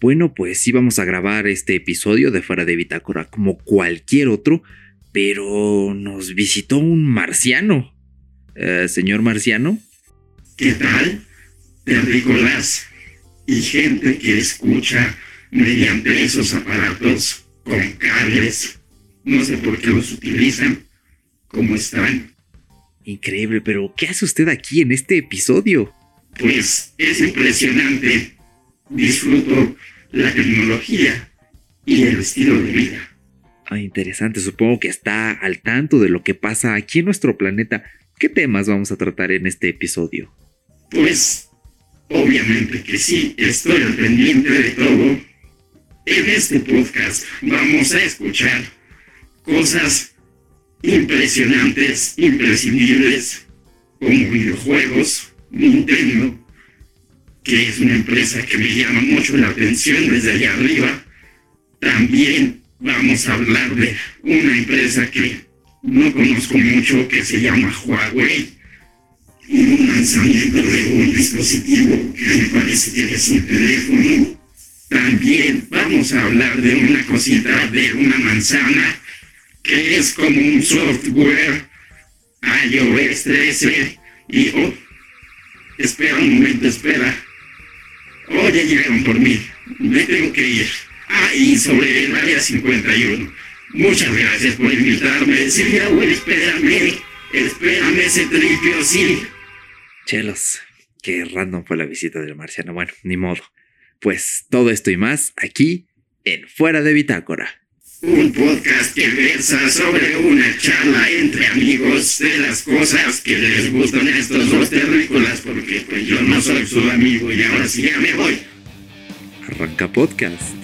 Bueno, pues sí vamos a grabar este episodio de Fuera de Bitácora como cualquier otro, pero nos visitó un marciano. Eh, señor marciano. ¿Qué tal? Terrícolas y gente que escucha mediante esos aparatos con cables. No sé por qué los utilizan. ¿Cómo están? Increíble, pero ¿qué hace usted aquí en este episodio? Pues es impresionante. Disfruto la tecnología y el estilo de vida. Ah, interesante. Supongo que está al tanto de lo que pasa aquí en nuestro planeta. ¿Qué temas vamos a tratar en este episodio? Pues, obviamente que sí, estoy al pendiente de todo. En este podcast vamos a escuchar cosas impresionantes, imprescindibles, como videojuegos, Nintendo, que es una empresa que me llama mucho la atención desde allá arriba. También vamos a hablar de una empresa que no conozco mucho, que se llama Huawei. Un lanzamiento de un dispositivo que me parece que es un teléfono. También vamos a hablar de una cosita de una manzana que es como un software iOS 13 y oh, espera un momento, espera. Ya llegaron por mí. Me tengo que ir. Ah, y sobre el área 51. Muchas gracias por invitarme. Sí, espérame. Espérame ese tripio, sí. Chelos, qué random fue la visita del marciano. Bueno, ni modo. Pues todo esto y más aquí en Fuera de Bitácora. Un podcast que versa sobre una charla entre amigos de las cosas que les gustan a estos dos terrícolas, porque pues yo no soy su amigo y ahora sí ya me voy. Arranca podcast.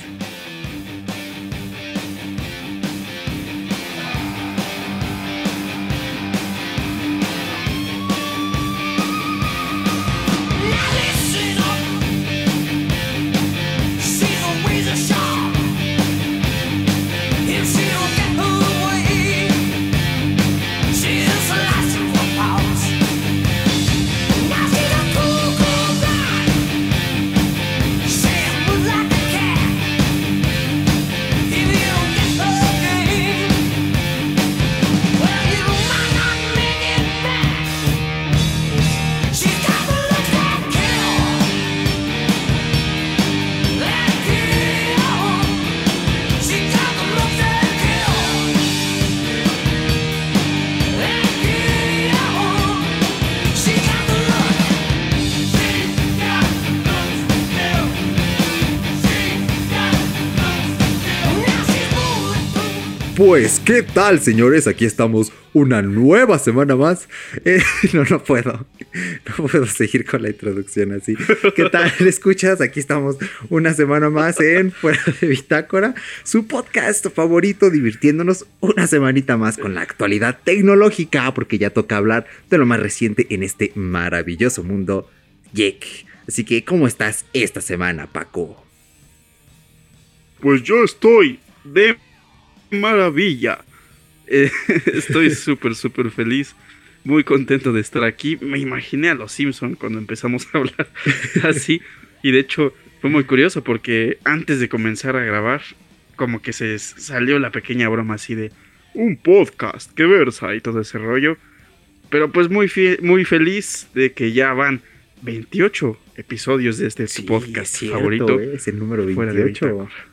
Pues, ¿qué tal, señores? Aquí estamos una nueva semana más. Eh, no, no puedo. No puedo seguir con la introducción así. ¿Qué tal? ¿Escuchas? Aquí estamos una semana más en Fuera de Bitácora, su podcast favorito, divirtiéndonos una semanita más con la actualidad tecnológica, porque ya toca hablar de lo más reciente en este maravilloso mundo geek. Así que, ¿cómo estás esta semana, Paco? Pues yo estoy de maravilla. Eh, estoy súper, súper feliz. Muy contento de estar aquí. Me imaginé a los Simpson cuando empezamos a hablar así. Y de hecho fue muy curioso porque antes de comenzar a grabar, como que se salió la pequeña broma así de un podcast que versa y todo ese rollo. Pero pues muy, muy feliz de que ya van 28 episodios de este podcast es cierto, favorito. eh, Es el número fuera de 28. Bitácora.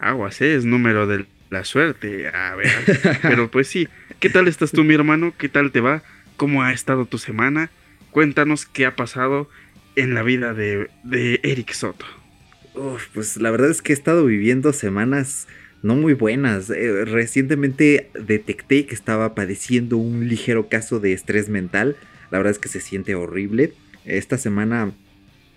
Aguas, ¿eh? es número de la suerte. A ver. Pero pues sí. ¿Qué tal estás tú, mi hermano? ¿Qué tal te va? ¿Cómo ha estado tu semana? Cuéntanos qué ha pasado en la vida de, de Eric Soto. Uf, pues la verdad es que he estado viviendo semanas no muy buenas. Eh, recientemente detecté que estaba padeciendo un ligero caso de estrés mental. La verdad es que se siente horrible. Esta semana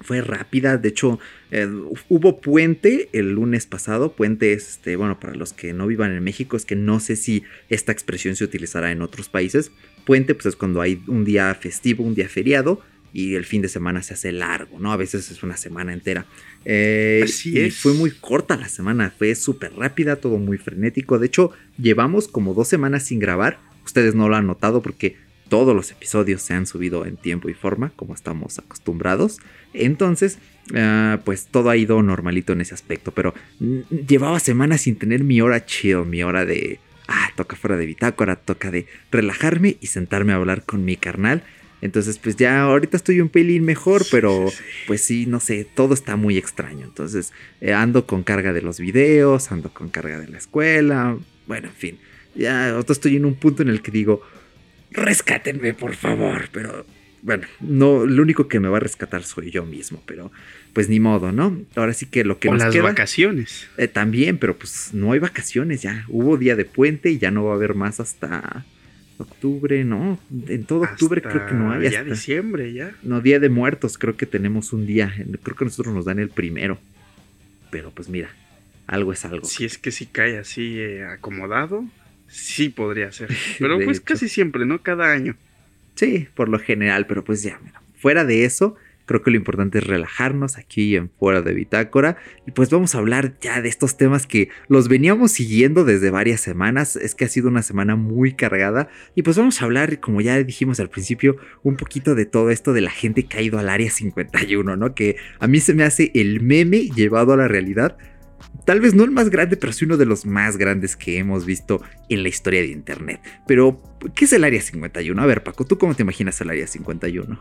fue rápida. De hecho, eh, hubo puente el lunes pasado. Puente es, este, bueno, para los que no vivan en México, es que no sé si esta expresión se utilizará en otros países. Puente, pues es cuando hay un día festivo, un día feriado. Y el fin de semana se hace largo, ¿no? A veces es una semana entera. Eh, Así y es. fue muy corta la semana, fue súper rápida, todo muy frenético. De hecho, llevamos como dos semanas sin grabar. Ustedes no lo han notado porque todos los episodios se han subido en tiempo y forma, como estamos acostumbrados. Entonces, ah, pues todo ha ido normalito en ese aspecto. Pero mm, llevaba semanas sin tener mi hora chill, mi hora de. Ah, toca fuera de bitácora, toca de relajarme y sentarme a hablar con mi carnal. Entonces, pues ya ahorita estoy un pelín mejor, pero pues sí, no sé, todo está muy extraño. Entonces, eh, ando con carga de los videos, ando con carga de la escuela. Bueno, en fin, ya ahorita estoy en un punto en el que digo, rescátenme, por favor. Pero bueno, no, lo único que me va a rescatar soy yo mismo, pero pues ni modo, ¿no? Ahora sí que lo que o nos las queda vacaciones. eh, también, pero pues no hay vacaciones ya. Hubo día de puente y ya no va a haber más hasta octubre, ¿no? En todo octubre Hasta creo que no hay. Ya hasta- diciembre, ya. no, Día de Muertos, creo que tenemos un día. Creo que nosotros nos dan el primero. Pero pues mira, algo es algo. Si es que si cae así eh, acomodado, sí podría ser. Pero pues hecho. casi siempre, ¿no? Cada año. Sí, por lo general, pero pues ya, mira, fuera de eso, creo que lo importante es relajarnos aquí en Fuera de Bitácora. Y pues vamos a hablar ya de estos temas que los veníamos siguiendo desde varias semanas. Es que ha sido una semana muy cargada. Y pues vamos a hablar, como ya dijimos al principio, un poquito de todo esto de la gente que ha ido al área 51, ¿no? Que a mí se me hace el meme llevado a la realidad. Tal vez no el más grande, pero sí uno de los más grandes que hemos visto en la historia de Internet. Pero, ¿qué es el Área 51? A ver, Paco, ¿tú cómo te imaginas el Área 51?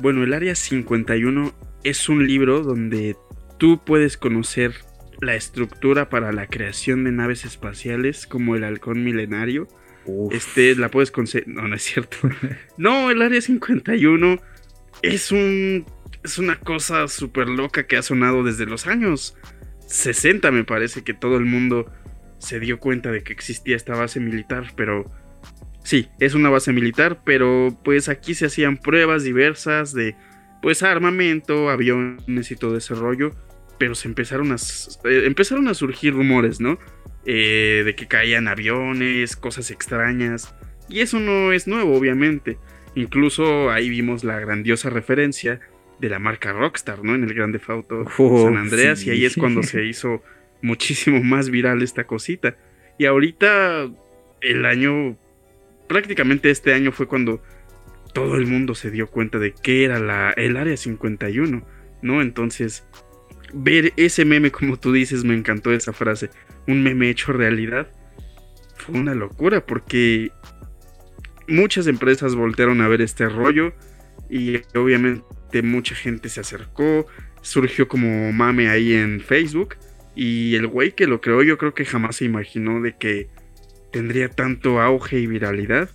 Bueno, el Área 51 es un libro donde tú puedes conocer la estructura para la creación de naves espaciales como el halcón milenario. Uf, Este la puedes conseguir. No, no es cierto. No, el Área 51 es un. Es una cosa súper loca que ha sonado desde los años 60, me parece que todo el mundo se dio cuenta de que existía esta base militar, pero. Sí, es una base militar, pero pues aquí se hacían pruebas diversas de pues armamento, aviones y todo ese rollo, pero se empezaron a eh, empezaron a surgir rumores, ¿no? Eh, de que caían aviones, cosas extrañas, y eso no es nuevo, obviamente. Incluso ahí vimos la grandiosa referencia de la marca Rockstar, ¿no? En el Grande Auto Oh, San Andreas, sí. y ahí es cuando se hizo muchísimo más viral esta cosita. Y ahorita el año, prácticamente este año fue cuando todo el mundo se dio cuenta de que era la, el Área 51, ¿no? Entonces, ver ese meme, como tú dices, me encantó esa frase, un meme hecho realidad, fue una locura porque muchas empresas voltearon a ver este rollo y obviamente mucha gente se acercó, surgió como mame ahí en Facebook y el güey que lo creó yo creo que jamás se imaginó de que tendría tanto auge y viralidad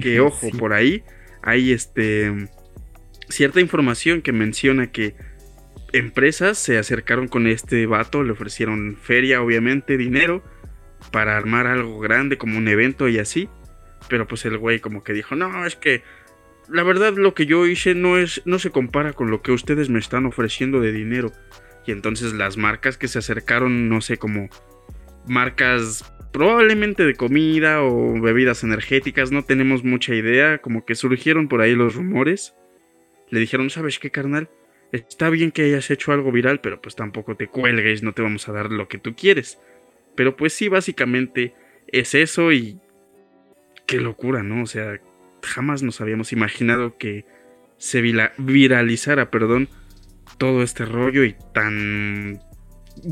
que ojo Sí. por ahí hay este cierta información que menciona que empresas se acercaron con este vato, le ofrecieron feria, obviamente, dinero, para armar algo grande como un evento y así. Pero pues el güey como que dijo, no, es que la verdad lo que yo hice no es, no se compara con lo que ustedes me están ofreciendo de dinero. Y entonces las marcas que se acercaron, no sé, como marcas probablemente de comida o bebidas energéticas, no tenemos mucha idea, como que surgieron por ahí los rumores. Le dijeron, ¿sabes qué, carnal? Está bien que hayas hecho algo viral, pero pues tampoco te cuelgues, no te vamos a dar lo que tú quieres. Pero pues sí, básicamente es eso y... Qué locura, ¿no? O sea, jamás nos habíamos imaginado que se viralizara, perdón, todo este rollo y tan...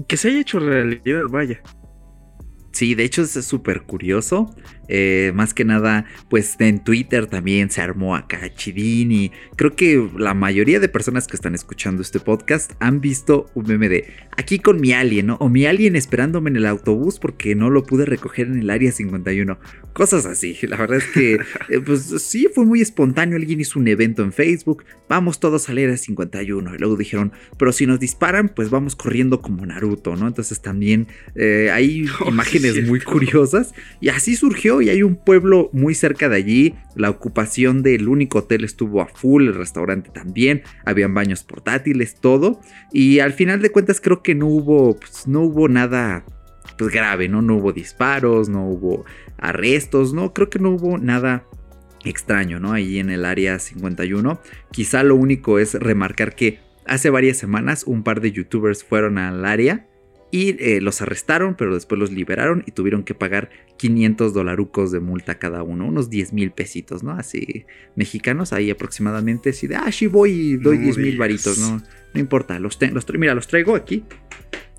que se haya hecho realidad, vaya. Sí, de hecho es súper curioso. Eh, más que nada, pues en Twitter también se armó acá chidín y creo que la mayoría de personas que están escuchando este podcast han visto un meme de aquí con mi alien, ¿no? O mi alien esperándome en el autobús porque no lo pude recoger en el área 51. Cosas así. La verdad es que, eh, pues sí, fue muy espontáneo. Alguien hizo un evento en Facebook. Vamos todos al área 51. Y luego dijeron, pero si nos disparan, pues vamos corriendo como Naruto, ¿no? Entonces también eh, hay Sí, muy curiosas. Y así surgió y hay un pueblo muy cerca de allí. La ocupación del único hotel estuvo a full, el restaurante también. Habían baños portátiles, todo. Y al final de cuentas creo que no hubo, pues, no hubo nada pues, grave, ¿no? No hubo disparos, no hubo arrestos, no, creo que no hubo nada extraño, ¿no? Ahí en el área 51. Quizá lo único es remarcar que hace varias semanas un par de youtubers fueron al área Y eh, los arrestaron, pero después los liberaron y tuvieron que pagar 500 dolarucos de multa cada uno, unos 10 mil pesitos, ¿no? Así, mexicanos, ahí aproximadamente, así de, ah, sí voy y doy No 10 mil varitos, ¿no? No importa, los, te- los mira, los traigo aquí,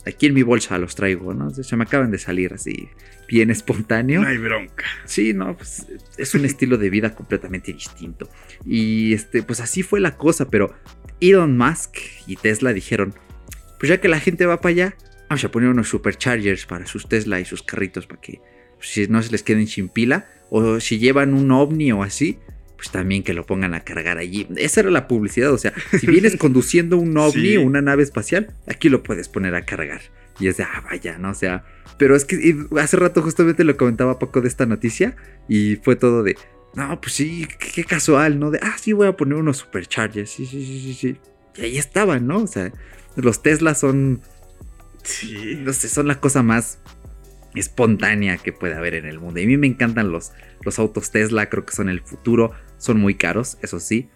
aquí en mi bolsa los traigo, ¿no? Se me acaban de salir así, bien espontáneo. No hay bronca. Sí, no, pues es un estilo de vida completamente distinto. Y este, pues así fue la cosa, pero Elon Musk y Tesla dijeron, pues ya que la gente va para allá, vamos a poner unos superchargers para sus Tesla y sus carritos para que pues, si no se les queden sin pila o si llevan un ovni o así, pues también que lo pongan a cargar allí. Esa era la publicidad, o sea, si vienes conduciendo un ovni Sí. o una nave espacial, aquí lo puedes poner a cargar. Y es de, ah, vaya, ¿no? O sea, pero es que hace rato justamente lo comentaba Paco de esta noticia y fue todo de, no, pues sí, qué, qué casual, ¿no? De, ah, sí, voy a poner unos superchargers, sí, sí, sí, sí, sí. Y ahí estaban, ¿no? O sea, los Teslas son, No sé, son la cosa más espontánea que puede haber en el mundo. Y a mí me encantan los, los autos Tesla, creo que son el futuro, son muy caros, eso sí,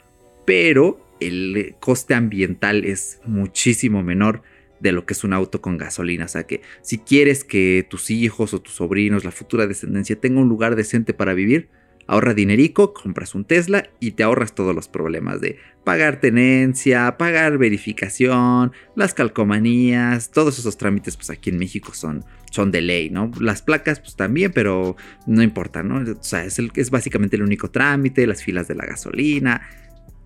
pero el coste ambiental es muchísimo menor de lo que es un auto con gasolina. O sea que si quieres que tus hijos o tus sobrinos, la futura descendencia, tenga un lugar decente para vivir, ahorra dinerico, compras un Tesla y te ahorras todos los problemas de pagar tenencia, pagar verificación, las calcomanías, todos esos trámites pues aquí en México son, son de ley, ¿no? Las placas pues también, pero no importa, ¿no? O sea, es, el- es básicamente el único trámite, las filas de la gasolina.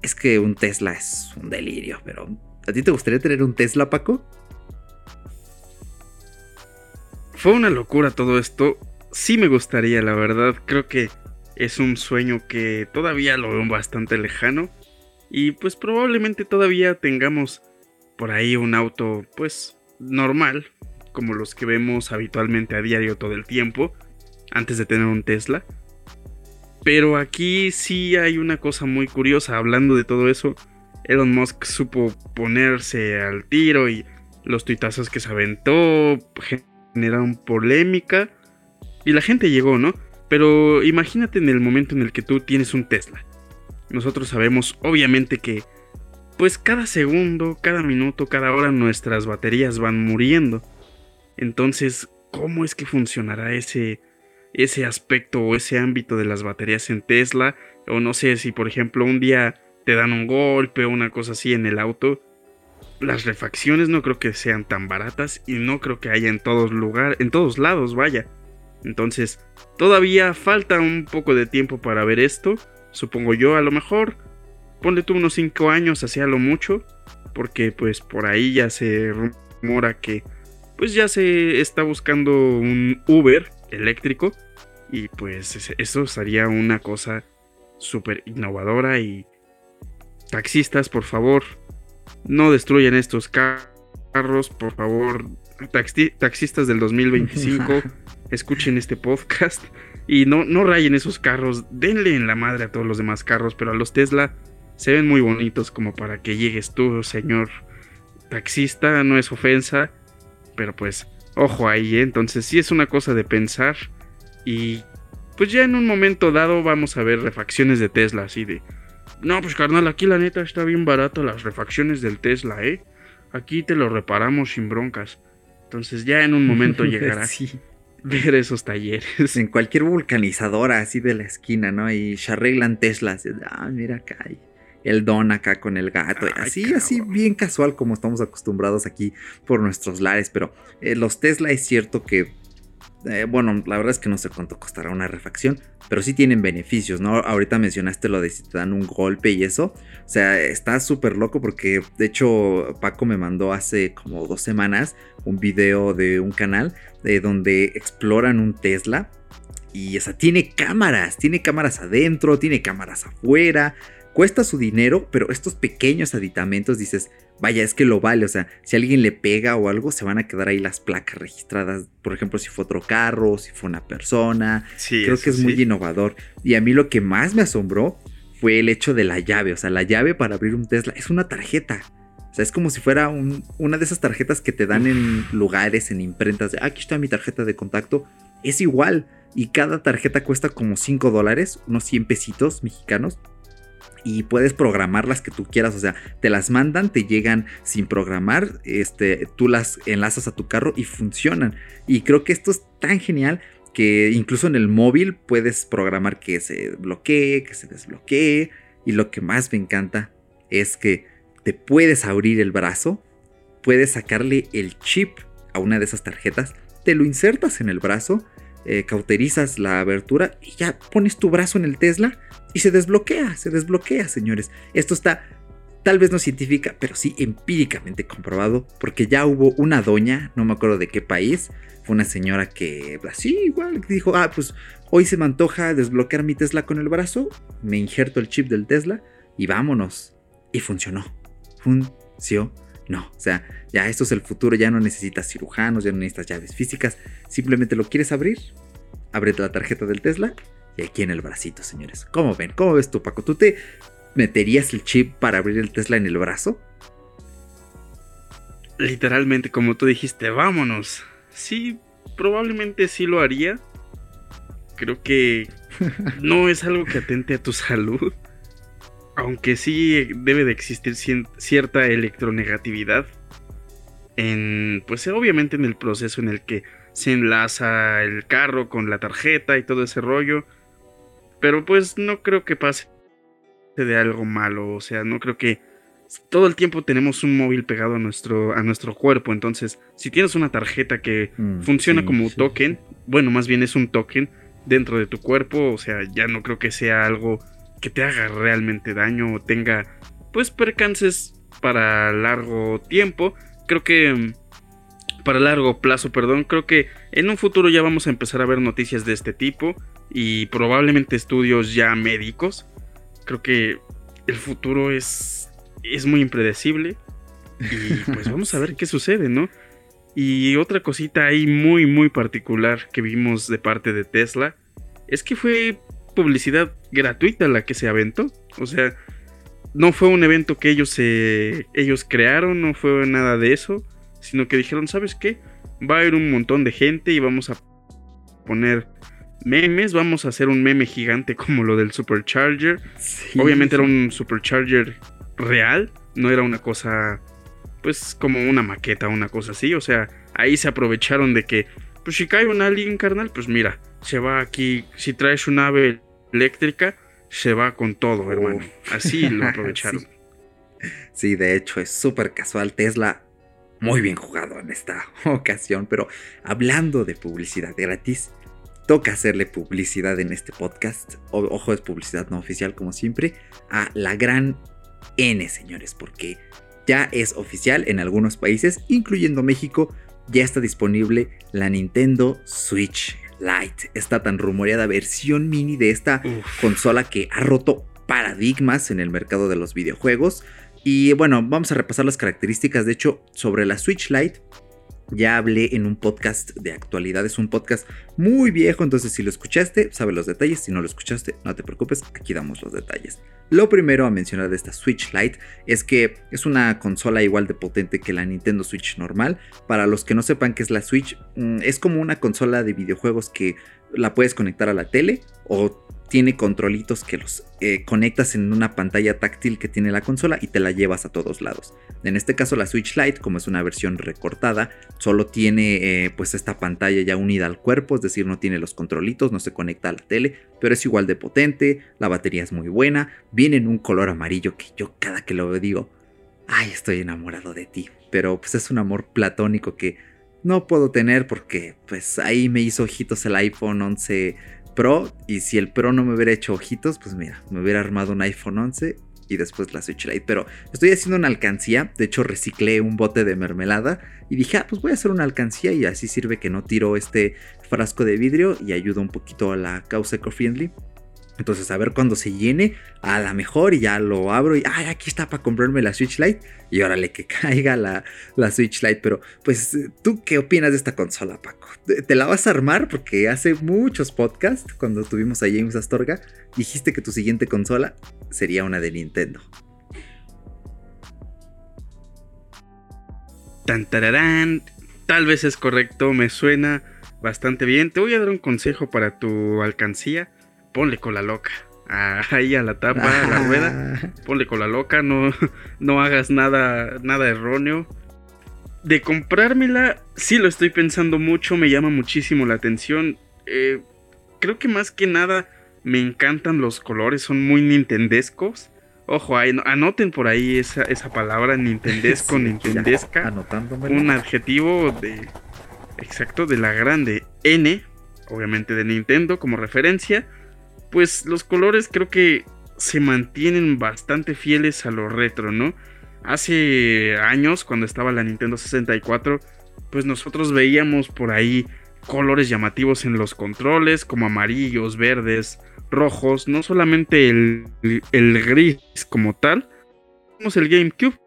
Es que un Tesla es un delirio, pero ¿a ti te gustaría tener un Tesla, Paco? Fue una locura todo esto. Sí me gustaría, la verdad. Creo que es un sueño que todavía lo veo bastante lejano. Y pues probablemente todavía tengamos por ahí un auto pues normal, como los que vemos habitualmente a diario todo el tiempo, antes de tener un Tesla. Pero aquí sí hay una cosa muy curiosa, hablando de todo eso, Elon Musk supo ponerse al tiro y los tuitazos que se aventó generaron polémica y la gente llegó, ¿no? Pero imagínate en el momento en el que tú tienes un Tesla. Nosotros sabemos obviamente que pues cada segundo, cada minuto, cada hora nuestras baterías van muriendo. Entonces, ¿cómo es que funcionará ese ese aspecto o ese ámbito de las baterías en Tesla? O no sé si por ejemplo un día te dan un golpe o una cosa así en el auto. Las refacciones no creo que sean tan baratas y no creo que haya en todos lugares, en todos lados, vaya. Entonces, todavía falta un poco de tiempo para ver esto. Supongo yo, a lo mejor. Ponle tú unos 5 años, hacía lo mucho. Porque pues por ahí ya se rumora que pues ya se está buscando un Uber eléctrico. Y pues eso sería una cosa súper innovadora y... Taxistas, por favor, no destruyan estos ca- carros, por favor. Taxi- taxistas del 2025, escuchen este podcast y no, no rayen esos carros. Denle en la madre a todos los demás carros, pero a los Tesla se ven muy bonitos como para que llegues tú, señor taxista. No es ofensa, pero pues ojo ahí, ¿eh? entonces sí es una cosa de pensar y pues ya en un momento dado vamos a ver refacciones de Tesla así de no, pues carnal, aquí la neta está bien barato las refacciones del Tesla, ¿eh? Aquí te lo reparamos sin broncas. Entonces ya en un momento llegará Sí. ver esos talleres. En cualquier vulcanizadora así de la esquina, ¿no? Y se arreglan Teslas. Ah, mira acá. y el don acá con el gato. Ay, así, así bien casual como estamos acostumbrados aquí por nuestros lares. Pero eh, los Tesla es cierto que... eh, bueno, la verdad es que no sé cuánto costará una refacción, pero sí tienen beneficios, ¿no? Ahorita mencionaste lo de si te dan un golpe y eso. O sea, está súper loco porque de hecho Paco me mandó hace como dos semanas un video de un canal de donde exploran un Tesla. Y o sea, tiene cámaras, tiene cámaras adentro, tiene cámaras afuera. Cuesta su dinero, pero estos pequeños aditamentos dices, vaya, es que lo vale. O sea, si alguien le pega o algo, se van a quedar ahí las placas registradas. Por ejemplo, si fue otro carro, si fue una persona. Sí, Creo que es muy innovador. Y a mí lo que más me asombró fue el hecho de la llave. O sea, la llave para abrir un Tesla es una tarjeta. O sea, es como si fuera un- una de esas tarjetas que te dan en lugares, en imprentas. De, "Ah, aquí está mi tarjeta de contacto. Es igual. Y cada tarjeta cuesta como 5 dólares, unos 100 pesitos mexicanos. y puedes programar las que tú quieras, o sea, te las mandan, te llegan sin programar, este, tú las enlazas a tu carro y funcionan. Y creo que esto es tan genial que incluso en el móvil puedes programar que se bloquee, que se desbloquee. Y lo que más me encanta es que te puedes abrir el brazo, puedes sacarle el chip a una de esas tarjetas, te lo insertas en el brazo, eh, cauterizas la abertura y ya pones tu brazo en el Tesla y se desbloquea, se desbloquea, señores. Esto está tal vez no científica, pero sí empíricamente comprobado, porque ya hubo una doña, no me acuerdo de qué país, fue una señora que así igual dijo, ah, pues hoy se me antoja desbloquear mi Tesla con el brazo, me injerto el chip del Tesla y vámonos. Y funcionó, funcionó. O sea, ya esto es el futuro, ya no necesitas cirujanos, ya no necesitas llaves físicas, simplemente lo quieres abrir, ábrete la tarjeta del Tesla y aquí en el bracito, señores. ¿Cómo ven? ¿Cómo ves tú, Paco? ¿Tú te meterías el chip para abrir el Tesla en el brazo? Literalmente, como tú dijiste, vámonos. Sí, probablemente sí lo haría. Creo que no es algo que atente a tu salud. Aunque sí debe de existir cierta electronegatividad. En, pues obviamente en el proceso en el que se enlaza el carro con la tarjeta y todo ese rollo. Pero pues no creo que pase de algo malo. O sea, no creo que todo el tiempo tenemos un móvil pegado a nuestro, a nuestro cuerpo. Entonces, si tienes una tarjeta que Mm, funciona sí, como sí, token, bueno, más bien es un token dentro de tu cuerpo. O sea, ya no creo que sea algo que te haga realmente daño o tenga, pues, percances para largo tiempo. Creo que. mm, Para largo plazo, perdón. Creo que en un futuro ya vamos a empezar a ver noticias de este tipo. Y probablemente estudios ya médicos. Creo que el futuro es. es muy impredecible. Y pues vamos a ver qué sucede, ¿no? Y otra cosita ahí muy, muy particular que vimos de parte de Tesla es que fue publicidad gratuita la que se aventó. O sea, no fue un evento que ellos, se, ellos crearon, no fue nada de eso, sino que dijeron, ¿sabes qué? Va a ir un montón de gente y vamos a poner memes, vamos a hacer un meme gigante como lo del Supercharger. Sí, Obviamente sí. era un supercharger real, no era una cosa, pues como una maqueta, una cosa así. O sea, ahí se aprovecharon de que, pues si cae un alien, carnal, pues mira, se va aquí, si traes un ave eléctrica, se va con todo, hermano. Así lo aprovecharon. Sí. Sí, de hecho es súper casual. Tesla, muy bien jugado en esta ocasión. Pero hablando de publicidad gratis, toca hacerle publicidad en este podcast. O- ojo, es publicidad no oficial como siempre. A la gran N, señores, porque ya es oficial en algunos países, incluyendo México. Ya está disponible la Nintendo Switch Lite. Esta tan rumoreada versión mini de esta Uf. consola que ha roto paradigmas en el mercado de los videojuegos. Y bueno, vamos a repasar las características. De hecho, sobre la Switch Lite ya hablé en un podcast de actualidad. Es un podcast muy viejo, entonces si lo escuchaste, sabe los detalles. Si no lo escuchaste, no te preocupes, aquí damos los detalles. Lo primero a mencionar de esta Switch Lite es que es una consola igual de potente que la Nintendo Switch normal. Para los que no sepan qué es la Switch, mm, es como una consola de videojuegos que la puedes conectar a la tele o tiene controlitos que los eh, conectas en una pantalla táctil que tiene la consola y te la llevas a todos lados. En este caso la Switch Lite, como es una versión recortada, solo tiene eh, pues esta pantalla ya unida al cuerpo, es decir, no tiene los controlitos, no se conecta a la tele, pero es igual de potente, la batería es muy buena, viene en un color amarillo que yo cada que lo digo, ay, estoy enamorado de ti, pero pues es un amor platónico que no puedo tener porque pues ahí me hizo ojitos el iPhone 11 Pro y si el Pro no me hubiera hecho ojitos, pues mira, me hubiera armado un iPhone 11 y después la Switch Lite. Pero estoy haciendo una alcancía, de hecho reciclé un bote de mermelada y dije, ah, pues voy a hacer una alcancía y así sirve que no tiro este frasco de vidrio y ayuda un poquito a la causa eco-friendly. Entonces, a ver cuando se llene, a la mejor y ya lo abro y, ay, aquí está para comprarme la Switch Lite. Y órale, que caiga la, la Switch Lite. Pero, pues, ¿tú qué opinas de esta consola, Paco? ¿Te, la vas a armar? Porque hace muchos podcasts, cuando tuvimos a James Astorga, dijiste que tu siguiente consola sería una de Nintendo. Tan tararán. Tal vez es correcto, me suena bastante bien. Te voy a dar un consejo para tu alcancía. Ponle cola loca. a- ahí a la tapa, a la rueda. Ah, Ponle con la loca, no, no hagas nada, nada erróneo. De comprármela, sí lo estoy pensando mucho, me llama muchísimo la atención. Eh, creo que más que nada me encantan los colores, son muy nintendescos. Ojo, anoten por ahí esa, esa palabra, nintendesco, sí, nintendesca. Un adjetivo de exacto de la grande N, obviamente de Nintendo como referencia, pues los colores creo que se mantienen bastante fieles a lo retro, ¿no? Hace años cuando estaba la Nintendo 64, pues nosotros veíamos por ahí colores llamativos en los controles, como amarillos, verdes, rojos, no solamente el, el gris como tal, tenemos el GameCube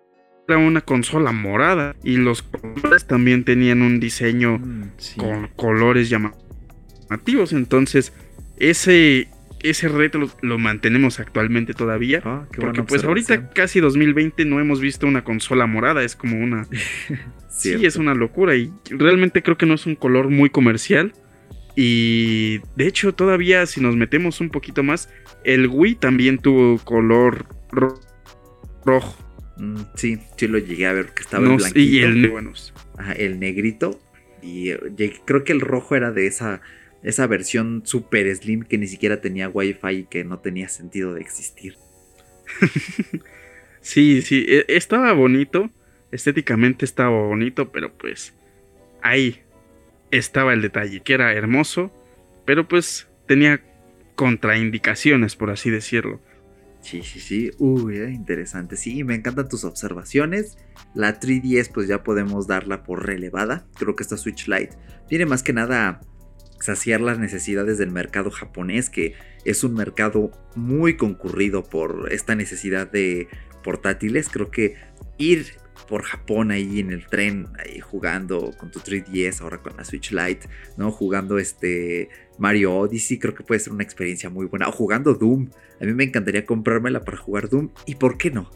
era una consola morada y los colores también tenían un diseño Mm, sí. con colores llamativos. Entonces, ese, ese reto lo, lo mantenemos actualmente todavía. Ah, qué porque pues ahorita casi 2020 no hemos visto una consola morada, es como una... sí, es una locura y realmente creo que no es un color muy comercial. Y de hecho todavía si nos metemos un poquito más, el Wii también tuvo color ro- rojo. Mm, sí, sí lo llegué a ver que estaba No el blanquito. y el buenos. Ajá, el negrito. Y eh, llegué- creo que el rojo era de esa, esa versión super slim que ni siquiera tenía wifi y que no tenía sentido de existir. Sí, sí, e- estaba bonito, estéticamente estaba bonito, pero pues ahí estaba el detalle, que era hermoso, pero pues tenía contraindicaciones, por así decirlo. Sí, sí, sí. Uy, interesante. Sí, me encantan tus observaciones. La 3DS pues ya podemos darla por relevada. Creo que esta Switch Lite viene más que nada saciar las necesidades del mercado japonés, que es un mercado muy concurrido por esta necesidad de portátiles. Creo que ir por Japón ahí en el tren, ahí jugando con tu 3DS, ahora con la Switch Lite, ¿no? Jugando este Mario Odyssey, creo que puede ser una experiencia muy buena. O jugando Doom. A mí me encantaría comprármela para jugar Doom. ¿Y por qué no?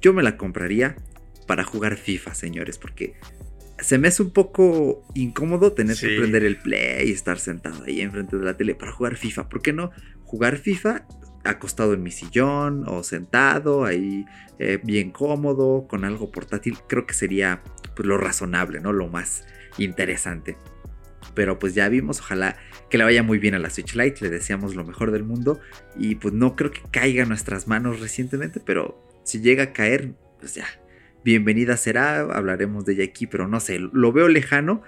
Yo me la compraría para jugar FIFA, señores, porque se me hace un poco incómodo tener que prender el play y estar sentado ahí enfrente de la tele para jugar FIFA. ¿Por qué no jugar FIFA acostado en mi sillón o sentado ahí eh, bien cómodo con algo portátil? Creo que sería pues, lo razonable, ¿no? Lo más interesante. Pero pues ya vimos, ojalá que le vaya muy bien a la Switch Lite, le deseamos lo mejor del mundo y pues no creo que caiga en nuestras manos recientemente, pero si llega a caer, pues ya, bienvenida será, hablaremos de ella aquí, pero no sé, lo veo lejano,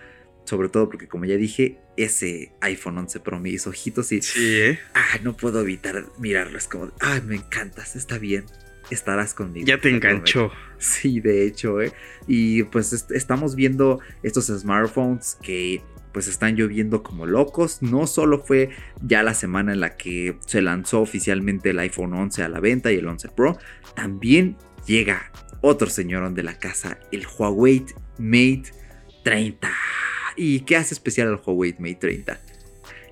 sobre todo porque como ya dije, ese iPhone 11 Pro hizo ojitos y Sí, ¿eh? ah, no puedo evitar mirarlo, es como, ah, me encantas, está bien, estarás conmigo. Ya te lo prometo". enganchó. Sí, de hecho, ¿eh? Y pues est- estamos viendo estos smartphones que pues están lloviendo como locos. No solo fue ya la semana en la que se lanzó oficialmente el iPhone 11 a la venta y el 11 Pro, también llega otro señorón de la casa, el Huawei Mate 30. ¿Y qué hace especial al Huawei Mate 30?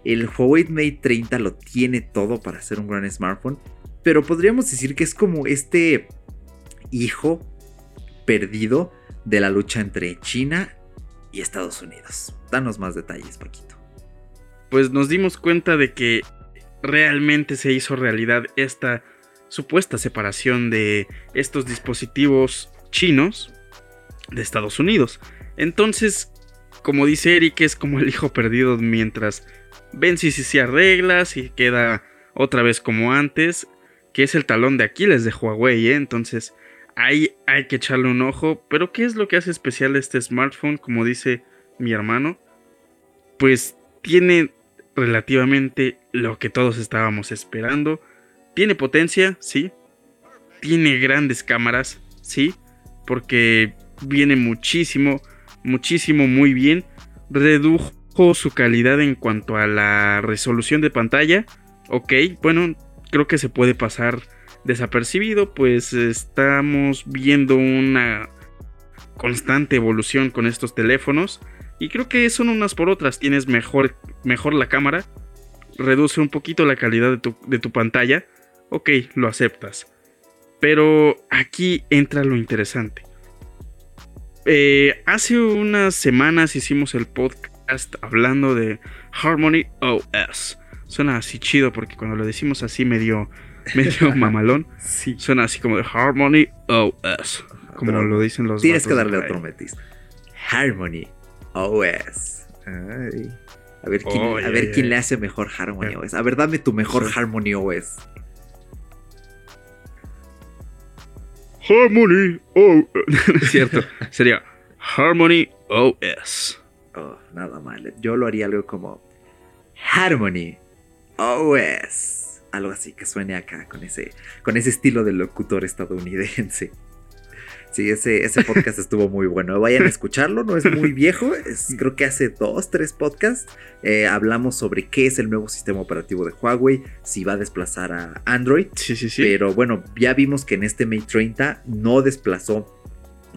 El Huawei Mate 30 lo tiene todo para ser un gran smartphone, pero podríamos decir que es como este hijo perdido de la lucha entre China y Estados Unidos. Danos más detalles, Paquito. Pues nos dimos cuenta de que realmente se hizo realidad esta supuesta separación de estos dispositivos chinos de Estados Unidos. Entonces, como dice Eric, es como el hijo perdido mientras ven si si se arregla, si queda otra vez como antes, que es el talón de Aquiles de Huawei, ¿eh? Entonces, ahí hay que echarle un ojo. Pero, ¿qué es lo que hace especial este smartphone? Como dice mi hermano, pues tiene relativamente lo que todos estábamos esperando. Tiene potencia, sí. Tiene grandes cámaras, sí. Porque viene muchísimo, muchísimo muy bien. Redujo su calidad en cuanto a la resolución de pantalla. Ok, bueno, creo que se puede pasar desapercibido, pues estamos viendo una constante evolución con estos teléfonos. Y creo que son unas por otras. Tienes mejor, mejor la cámara. Reduce un poquito la calidad de tu, de tu pantalla. Ok, lo aceptas. Pero aquí entra lo interesante. Eh, hace unas semanas hicimos el podcast hablando de Harmony OS. Suena así chido porque cuando lo decimos así medio medio mamalón. Sí. Suena así como de Harmony OS. Como Pero lo dicen los Tienes que darle otro metis. Harmony OS. Ay. A ver quién, Oh, a ver quién le hace mejor Harmony Ya. OS. A ver, dame tu mejor. Harmony OS. Harmony OS. es cierto. Sería Harmony OS. Oh, nada mal. Yo lo haría algo como Harmony OS. Algo así que suene acá con ese, con ese estilo de locutor estadounidense. Sí, ese, ese podcast estuvo muy bueno. Vayan a escucharlo, no es muy viejo. es- creo que hace dos, tres podcasts. eh, hablamos sobre qué es el nuevo sistema operativo de Huawei, si va a desplazar a Android. Sí, sí, sí. Pero bueno, ya vimos que en este Mate 30 no desplazó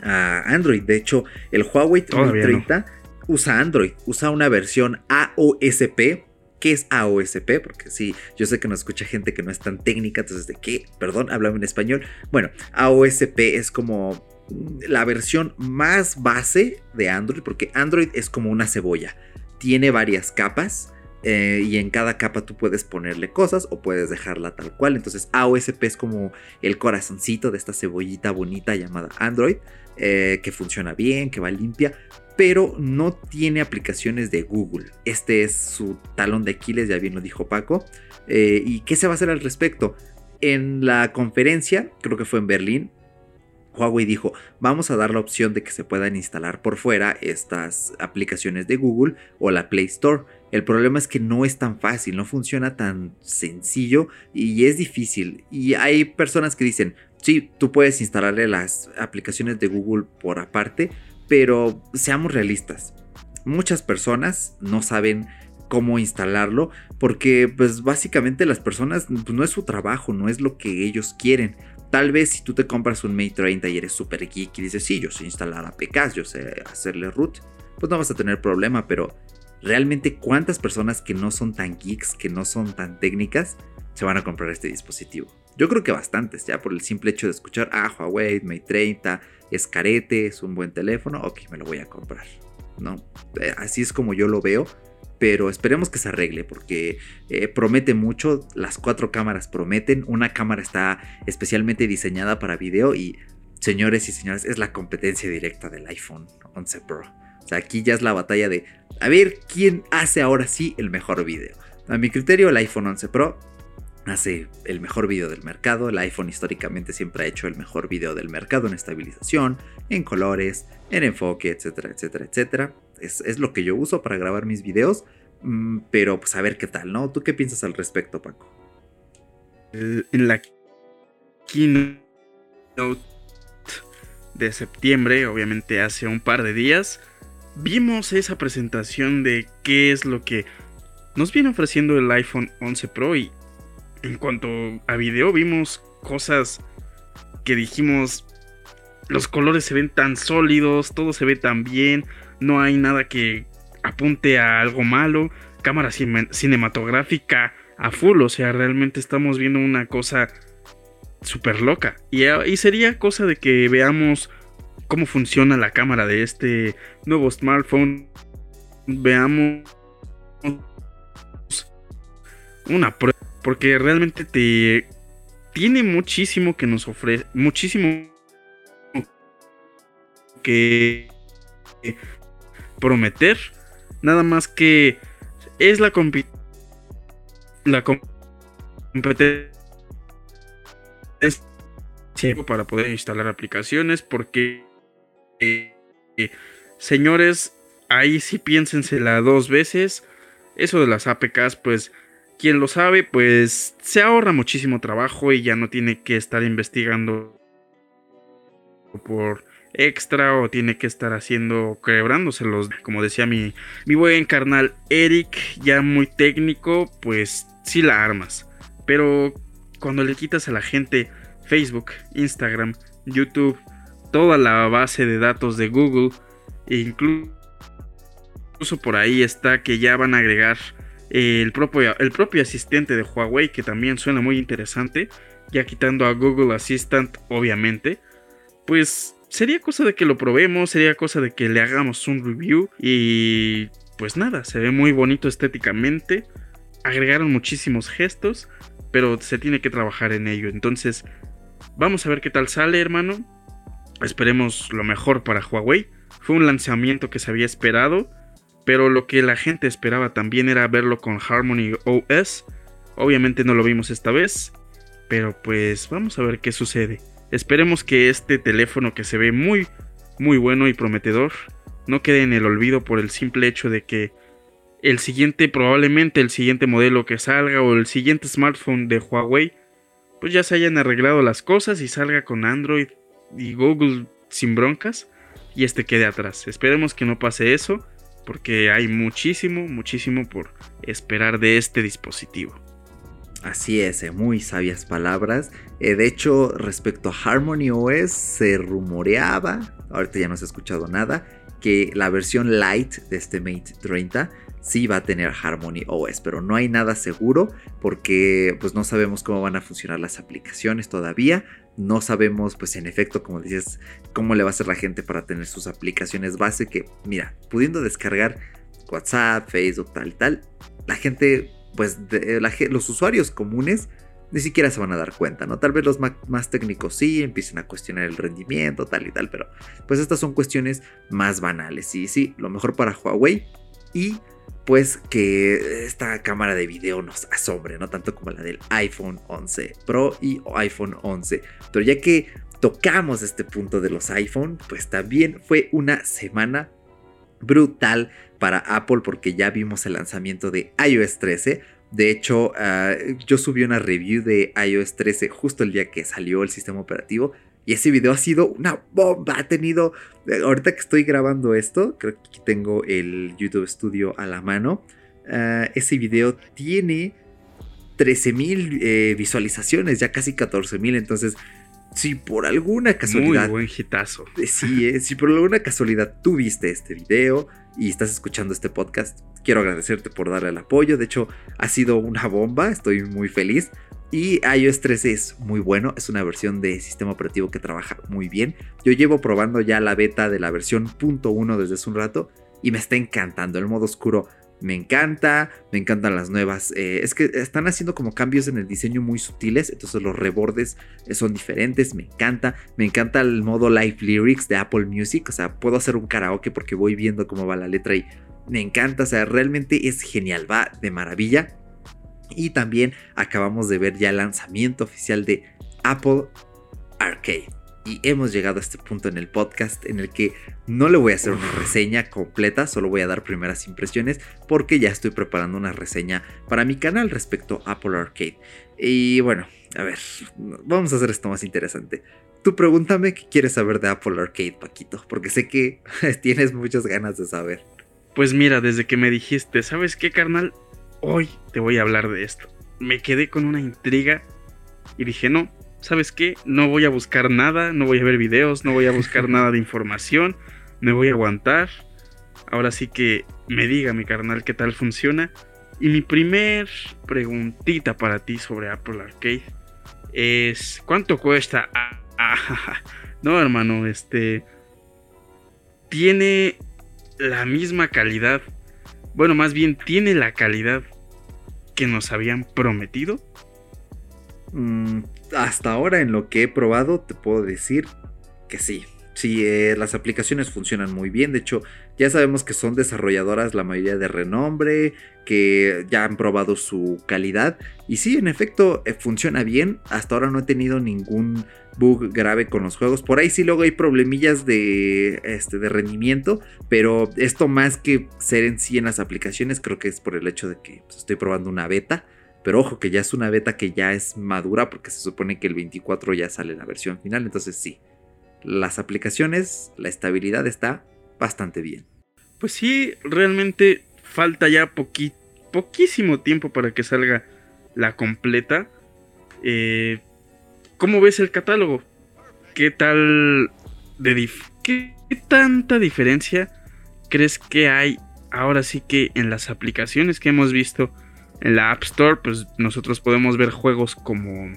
a Android. De hecho, el Huawei Mate Todavía no. 30 usa Android, usa una versión AOSP. ¿Qué es AOSP? Porque sí, yo sé que nos escucha gente que no es tan técnica, entonces de qué, perdón, háblame en español. Bueno, AOSP es como mm, la versión más base de Android, porque Android es como una cebolla. Tiene varias capas eh, y en cada capa tú puedes ponerle cosas o puedes dejarla tal cual. Entonces AOSP es como el corazoncito de esta cebollita bonita llamada Android, eh, que funciona bien, que va limpia, pero no tiene aplicaciones de Google. Este es su talón de Aquiles, ya bien lo dijo Paco. Eh, ¿Y qué se va a hacer al respecto? En la conferencia, creo que fue en Berlín, Huawei dijo, vamos a dar la opción de que se puedan instalar por fuera estas aplicaciones de Google o la Play Store. El problema es que no es tan fácil, no funciona tan sencillo y es difícil. Y hay personas que dicen, sí, tú puedes instalarle las aplicaciones de Google por aparte, pero seamos realistas. Muchas personas no saben cómo instalarlo porque pues básicamente las personas pues, no es su trabajo, no es lo que ellos quieren. Tal vez si tú te compras un Mate 30 y eres super geek y dices, sí, yo sé instalar APKs, yo sé hacerle root, pues no vas a tener problema, pero realmente cuántas personas que no son tan geeks, que no son tan técnicas, se van a comprar este dispositivo. Yo creo que bastantes, ya por el simple hecho de escuchar, ah, Huawei, Mate 30, es carete, es un buen teléfono, ok, me lo voy a comprar. ¿no? Eh, así es como yo lo veo, pero esperemos que se arregle porque eh, promete mucho, las cuatro cámaras prometen, una cámara está especialmente diseñada para video y señores y señoras, es la competencia directa del iPhone 11 Pro. O sea, aquí ya es la batalla de a ver quién hace ahora sí el mejor video. A mi criterio, el iPhone 11 Pro hace el mejor video del mercado. El iPhone históricamente siempre ha hecho el mejor video del mercado en estabilización, en colores, en enfoque, etcétera, etcétera, etcétera. Es, es lo que yo uso para grabar mis videos. mm, Pero pues a ver qué tal, ¿no? ¿Tú qué piensas al respecto, Paco? El- en la keynote de septiembre, obviamente hace un par de días, vimos esa presentación de qué es lo que nos viene ofreciendo el iPhone 11 Pro y en cuanto a video vimos cosas que dijimos los colores se ven tan sólidos, todo se ve tan bien, no hay nada que apunte a algo malo, cámara cine- cinematográfica a full, o sea, realmente estamos viendo una cosa súper loca. Y, eh, y sería cosa de que veamos cómo funciona la cámara de este nuevo smartphone. Veamos una prueba, porque realmente te tiene muchísimo que nos ofrece, muchísimo que prometer. Nada más que es la compi- la com- competencia para poder instalar aplicaciones porque eh, eh, señores ahí sí piénsensela dos veces eso de las APKs pues quien lo sabe pues se ahorra muchísimo trabajo y ya no tiene que estar investigando por extra o tiene que estar haciendo quebrándoselos. Como decía mi mi buen carnal Eric ya muy técnico pues sí la armas. Pero cuando le quitas a la gente Facebook, Instagram, YouTube, toda la base de datos de Google, e inclu- incluso por ahí está que ya van a agregar el propio, el propio asistente de Huawei, que también suena muy interesante, ya quitando a Google Assistant, obviamente, pues sería cosa de que lo probemos, sería cosa de que le hagamos un review y pues nada, se ve muy bonito estéticamente, agregaron muchísimos gestos, pero se tiene que trabajar en ello. Entonces, vamos a ver qué tal sale, hermano. Esperemos lo mejor para Huawei. Fue un lanzamiento que se había esperado, pero lo que la gente esperaba también era verlo con Harmony OS. Obviamente no lo vimos esta vez, pero pues vamos a ver qué sucede. Esperemos que este teléfono que se ve muy, muy bueno y prometedor no quede en el olvido por el simple hecho de que el siguiente, probablemente el siguiente modelo que salga o el siguiente smartphone de Huawei, pues ya se hayan arreglado las cosas y salga con Android y Google sin broncas y este quede atrás. Esperemos que no pase eso porque hay muchísimo, muchísimo por esperar de este dispositivo. Así es, eh, muy sabias palabras. Eh, de hecho, respecto a Harmony OS, se rumoreaba, ahorita ya no se ha escuchado nada, que la versión light de este Mate 30 sí va a tener Harmony OS, pero no hay nada seguro porque pues no sabemos cómo van a funcionar las aplicaciones todavía. No sabemos, pues en efecto, como dices, cómo le va a hacer la gente para tener sus aplicaciones base que, mira, pudiendo descargar WhatsApp, Facebook, tal y tal, la gente, pues ge- los usuarios comunes ni siquiera se van a dar cuenta, ¿no? Tal vez los más técnicos sí empiecen a cuestionar el rendimiento, tal y tal, pero pues estas son cuestiones más banales. Y sí, lo mejor para Huawei y pues que esta cámara de video nos asombre, no tanto como la del iPhone 11 Pro y iPhone 11. Pero ya que tocamos este punto de los iPhone, pues también fue una semana brutal para Apple porque ya vimos el lanzamiento de iOS 13. De hecho, ah, yo subí una review de iOS 13 justo el día que salió el sistema operativo. Y ese video ha sido una bomba. Ha tenido. eh, Ahorita que estoy grabando esto, creo que aquí tengo el YouTube Studio a la mano. ah, ese video tiene 13.000 eh, visualizaciones, ya casi 14.000. Entonces, si por alguna Muy casualidad buen hitazo. eh, Sí, eh, si por alguna casualidad tú viste este video y estás escuchando este podcast, quiero agradecerte por darle el apoyo. De hecho, ha sido una bomba, estoy muy feliz. Y iOS 13 es muy bueno, es una versión de sistema operativo que trabaja muy bien. Yo llevo probando ya la beta de la versión .1 desde hace un rato y me está encantando. El modo oscuro me encanta, me encantan las nuevas. eh, es que están haciendo como cambios en el diseño muy sutiles, entonces los rebordes son diferentes, me encanta. Me encanta el modo Live Lyrics de Apple Music, o sea, puedo hacer un karaoke porque voy viendo cómo va la letra y me encanta, o sea, realmente es genial, va de maravilla. Y también acabamos de ver ya el lanzamiento oficial de Apple Arcade. Y hemos llegado a este punto en el podcast en el que no le voy a hacer una reseña completa, solo voy a dar primeras impresiones porque ya estoy preparando una reseña para mi canal respecto a Apple Arcade. Y bueno, a ver, vamos a hacer esto más interesante. Tú pregúntame qué quieres saber de Apple Arcade, Paquito, porque sé que tienes muchas ganas de saber. Pues mira, desde que me dijiste, ¿sabes qué, carnal? Hoy te voy a hablar de esto. Me quedé con una intriga y dije, no, ¿sabes qué? No voy a buscar nada, no voy a ver videos, no voy a buscar nada de información, me voy a aguantar. Ahora sí que me diga mi carnal qué tal funciona. Y mi primer preguntita para ti sobre Apple Arcade es, ¿cuánto cuesta? Ah, ah, no, hermano, este... Tiene la misma calidad. Bueno, más bien tiene la calidad que nos habían prometido. Mm, hasta ahora en lo que he probado te puedo decir que sí. Sí, eh, las aplicaciones funcionan muy bien. De hecho, ya sabemos que son desarrolladoras la mayoría de renombre, que ya han probado su calidad. Y sí, en efecto, eh, funciona bien. Hasta ahora no he tenido ningún bug grave con los juegos. Por ahí sí luego hay problemillas de, este, de rendimiento. Pero esto más que ser en sí en las aplicaciones, creo que es por el hecho de que pues, estoy probando una beta. Pero ojo que ya es una beta que ya es madura porque se supone que el 24 ya sale la versión final. Entonces sí, las aplicaciones, la estabilidad está bastante bien. Pues sí, realmente falta ya poquísimo tiempo para que salga la completa. Eh, ¿Cómo ves el catálogo? ¿Qué tal de qué, qué tanta diferencia crees que hay ahora sí que en las aplicaciones que hemos visto en la App Store? Pues nosotros podemos ver juegos como,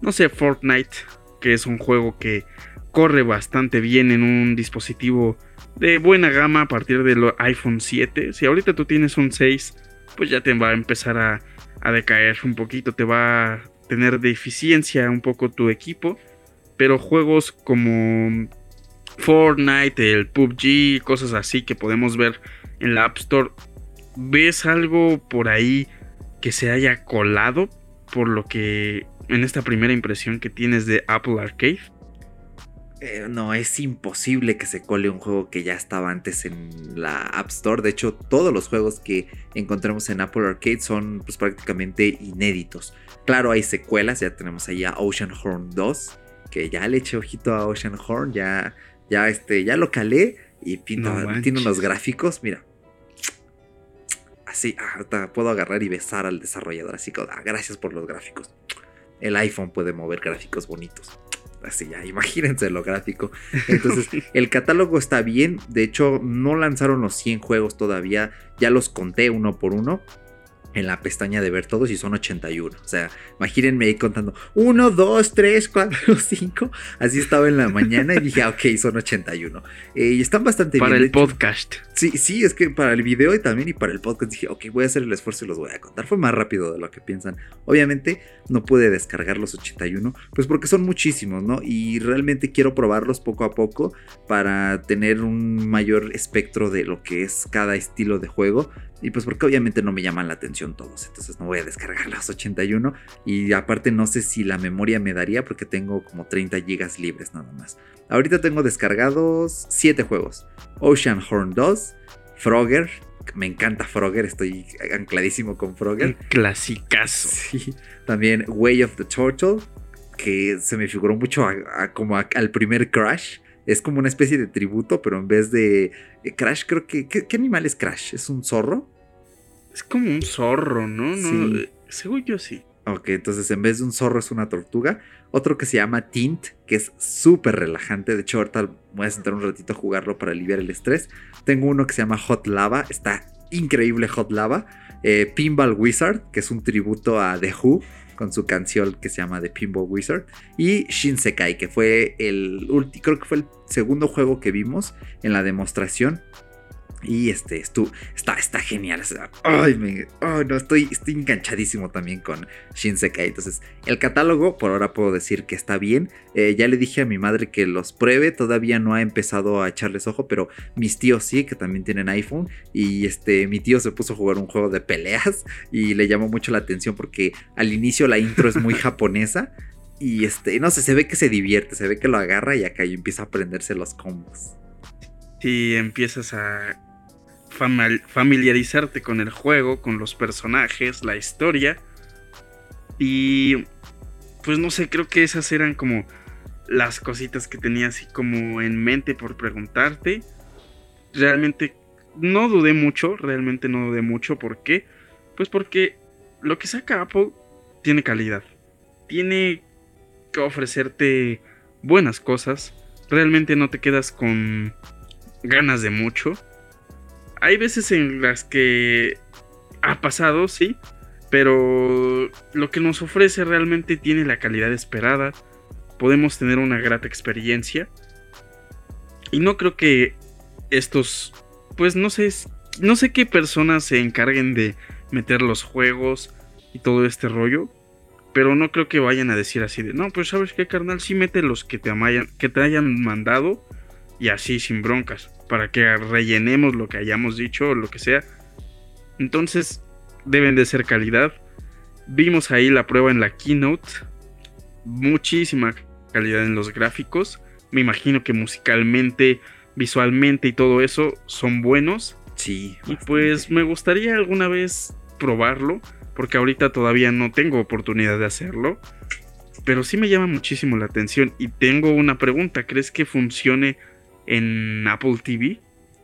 no sé, Fortnite, que es un juego que corre bastante bien en un dispositivo de buena gama a partir del iPhone 7. Si ahorita tú tienes un 6, pues ya te va a empezar a, a decaer un poquito, te va a tener deficiencia un poco tu equipo, pero juegos como Fortnite, el PUBG, cosas así que podemos ver en la App Store, ¿ves algo por ahí que se haya colado por lo que en esta primera impresión que tienes de Apple Arcade? Eh, no, es imposible que se cole un juego que ya estaba antes en la App Store. De hecho, todos los juegos que encontremos en Apple Arcade son pues, prácticamente inéditos. Claro, hay secuelas, ya tenemos ahí a Ocean Horn 2, que ya le eché ojito a Ocean Horn, ya, ya, este, ya lo calé y pinta, No tiene unos gráficos, mira. Así, ahorita puedo agarrar y besar al desarrollador, así que ah, gracias por los gráficos. El iPhone puede mover gráficos bonitos. Así ya, imagínense lo gráfico. Entonces, el catálogo está bien. De hecho, no lanzaron los 100 juegos todavía. Ya los conté uno por uno en la pestaña de ver todos y son 81. O sea, imagínense ahí contando 1, 2, 3, 4, 5. Así estaba en la mañana y dije, ah, ok, son 81. Eh, y están bastante Para bien. el De hecho, podcast. Sí, sí, es que para el video y también y para el podcast dije, ok, voy a hacer el esfuerzo y los voy a contar. Fue más rápido de lo que piensan. Obviamente no pude descargar los 81, pues porque son muchísimos, ¿no? Y realmente quiero probarlos poco a poco para tener un mayor espectro de lo que es cada estilo de juego. Y pues porque obviamente no me llaman la atención todos, entonces no voy a descargar los 81. Y aparte no sé si la memoria me daría porque tengo como 30 gigas libres nada más. Ahorita tengo descargados 7 juegos. Ocean Horn 2, Frogger, me encanta Frogger, estoy ancladísimo con Frogger. Un clasicazo. Sí, también Way of the Turtle, que se me figuró mucho a- a- como a- al primer Crash. Es como una especie de tributo, pero en vez de eh, Crash, creo que... ¿qué, qué animal es Crash? ¿Es un zorro? Es como un zorro, ¿no? no Sí. eh, Según yo sí. Ok, entonces en vez de un zorro es una tortuga. Otro que se llama Tint, que es súper relajante. De hecho, ahorita voy a sentar un ratito a jugarlo para aliviar el estrés. Tengo uno que se llama Hot Lava. Está increíble Hot Lava. Eh, Pinball Wizard, que es un tributo a The Who, con su canción que se llama The Pinball Wizard. Y Shinsekai, que fue el último, creo que fue el segundo juego que vimos en la demostración. Y este, estu- está, está genial. ay, me- ay, no, estoy, estoy enganchadísimo también con Shinsekai. Entonces, el catálogo, por ahora puedo decir que está bien. Eh, ya le dije a mi madre que los pruebe. Todavía no ha empezado a echarles ojo, pero mis tíos sí, que también tienen iPhone. Y este, mi tío se puso a jugar un juego de peleas y le llamó mucho la atención porque al inicio la intro es muy japonesa. Y este, no sé, se ve que se divierte, se ve que lo agarra y acá y empieza a aprenderse los combos. Si empiezas a familiarizarte con el juego, con los personajes, la historia. Y pues no sé, creo que esas eran como las cositas que tenía así como en mente por preguntarte. Realmente no dudé mucho, realmente no dudé mucho. ¿Por qué? Pues porque lo que saca Apple tiene calidad. Tiene que ofrecerte buenas cosas. Realmente no te quedas con ganas de mucho. Hay veces en las que ha pasado, sí, pero lo que nos ofrece realmente tiene la calidad esperada. Podemos tener una grata experiencia. Y no creo que estos, pues no sé, no sé qué personas se encarguen de meter los juegos y todo este rollo. Pero no creo que vayan a decir así de, no, pues sabes qué, carnal, sí mete los que te, amayan- que te hayan mandado y así sin broncas, para que rellenemos lo que hayamos dicho o lo que sea. Entonces, deben de ser calidad. Vimos ahí la prueba en la keynote. Muchísima calidad en los gráficos. Me imagino que musicalmente, visualmente y todo eso son buenos. Sí. Y pues me gustaría alguna vez probarlo, porque ahorita todavía no tengo oportunidad de hacerlo. Pero sí me llama muchísimo la atención y tengo una pregunta, ¿crees que funcione en Apple TV?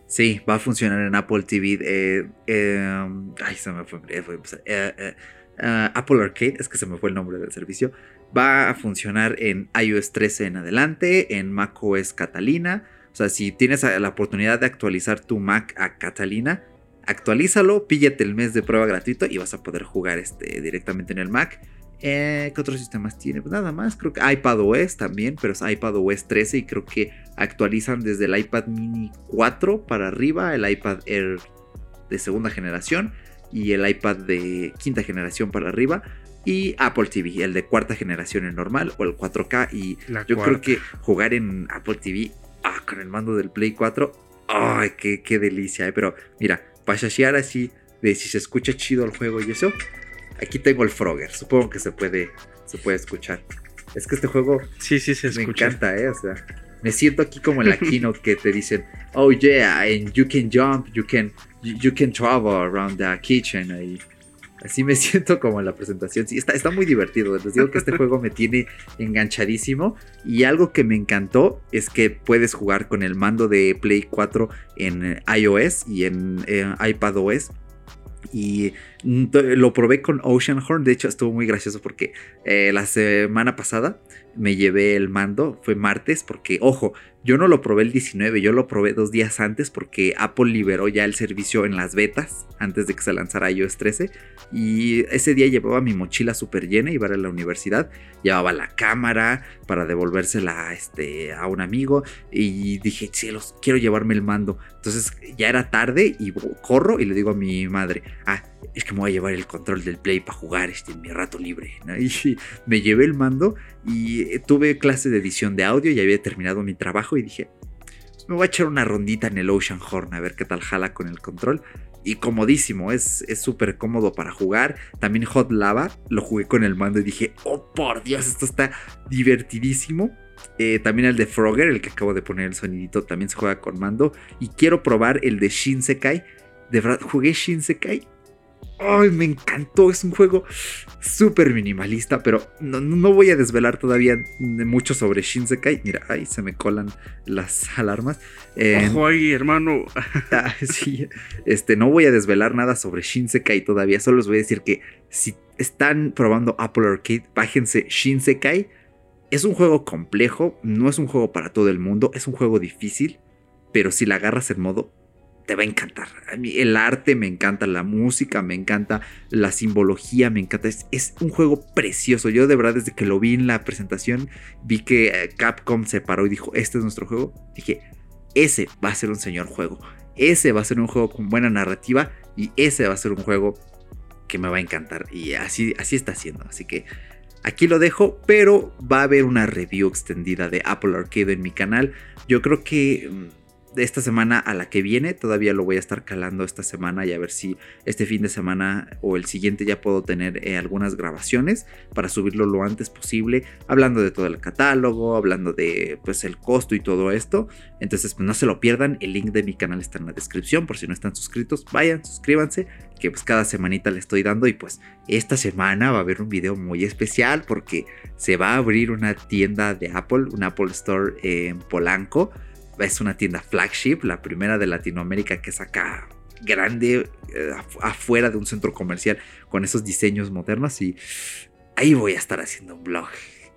Sí, va a funcionar en Apple TV. eh, eh, ay, se me fue. eh, Apple Arcade, es que se me fue el nombre del servicio. Va a funcionar en iOS 13 en adelante, en macOS Catalina. O sea, si tienes la oportunidad de actualizar tu Mac a Catalina, actualízalo, píllate el mes de prueba gratuito y vas a poder jugar este, directamente en el Mac. Eh, ¿Qué otros sistemas tiene? Pues nada más, creo que iPadOS también, pero es iPadOS 13 y creo que actualizan desde el iPad mini 4 para arriba, el iPad Air de segunda generación y el iPad de quinta generación para arriba. Y Apple TV, el de cuarta generación en normal o el 4K. Y La yo creo que jugar en Apple TV ah, con el mando del Play 4, ay, qué, qué delicia. eh. Pero mira, para así, de si se escucha chido el juego y eso, aquí tengo el Frogger. Supongo que se puede, se puede escuchar. Es que este juego Sí, sí, se me escucha. encanta, ¿eh? O sea, me siento aquí como en la keynote que te dicen, oh yeah, and you can jump, you can, you, you can travel around the kitchen. Ahí. Así me siento como en la presentación. Sí, está, está muy divertido. Les digo que este juego me tiene enganchadísimo. Y algo que me encantó es que puedes jugar con el mando de Play 4 en iOS y en eh, iPadOS. Y lo probé con Oceanhorn. De hecho, estuvo muy gracioso porque eh, la semana pasada me llevé el mando. Fue martes porque, ojo, yo no lo probé el 19. Yo lo probé dos días antes porque Apple liberó ya el servicio en las betas antes de que se lanzara iOS 13. Y ese día llevaba mi mochila súper llena. Iba a la universidad. Llevaba la cámara para devolvérsela este, a un amigo. Y dije, cielos, quiero llevarme el mando. Entonces ya era tarde y corro y le digo a mi madre, ah, es que me voy a llevar el control del Play para jugar este, en mi rato libre. ¿no? Y me llevé el mando y eh, tuve clase de edición de audio y había terminado mi trabajo y dije, "Pues me voy a echar una rondita en el Ocean Horn a ver qué tal jala con el control. Y comodísimo, es es súper cómodo para jugar. También Hot Lava lo jugué con el mando y dije, oh por Dios, esto está divertidísimo. Eh, también el de Frogger, el que acabo de poner el sonidito, también se juega con mando. Y quiero probar el de Shinsekai. De verdad, jugué Shinsekai. Ay, me encantó. Es un juego súper minimalista, pero no, no voy a desvelar todavía mucho sobre Shinsekai. Mira, ahí se me colan las alarmas. Eh, Ojo ahí, hermano. Ah, sí, este, no voy a desvelar nada sobre Shinsekai todavía, solo les voy a decir que si están probando Apple Arcade, bájense Shinsekai. Es un juego complejo, no es un juego para todo el mundo, es un juego difícil, pero si la agarras en modo, te va a encantar. A mí el arte me encanta, la música me encanta, la simbología me encanta. Es, es un juego precioso. Yo de verdad desde que lo vi en la presentación, vi que eh, Capcom se paró y dijo, este es nuestro juego. Dije, ese va a ser un señor juego. Ese va a ser un juego con buena narrativa y ese va a ser un juego que me va a encantar. Y así, así está siendo. Así que aquí lo dejo, pero va a haber una review extendida de Apple Arcade en mi canal. Yo creo que mm, de esta semana a la que viene, todavía lo voy a estar calando esta semana y a ver si este fin de semana o el siguiente ya puedo tener eh, algunas grabaciones para subirlo lo antes posible, hablando de todo el catálogo, hablando de pues el costo y todo esto. Entonces, pues no se lo pierdan, el link de mi canal está en la descripción. Por si no están suscritos, vayan, suscríbanse, que pues cada semanita le estoy dando. Y pues esta semana va a haber un video muy especial porque se va a abrir una tienda de Apple, un Apple Store en Polanco. Es una tienda flagship, la primera de Latinoamérica que saca grande eh, afu- afuera de un centro comercial con esos diseños modernos y ahí voy a estar haciendo un blog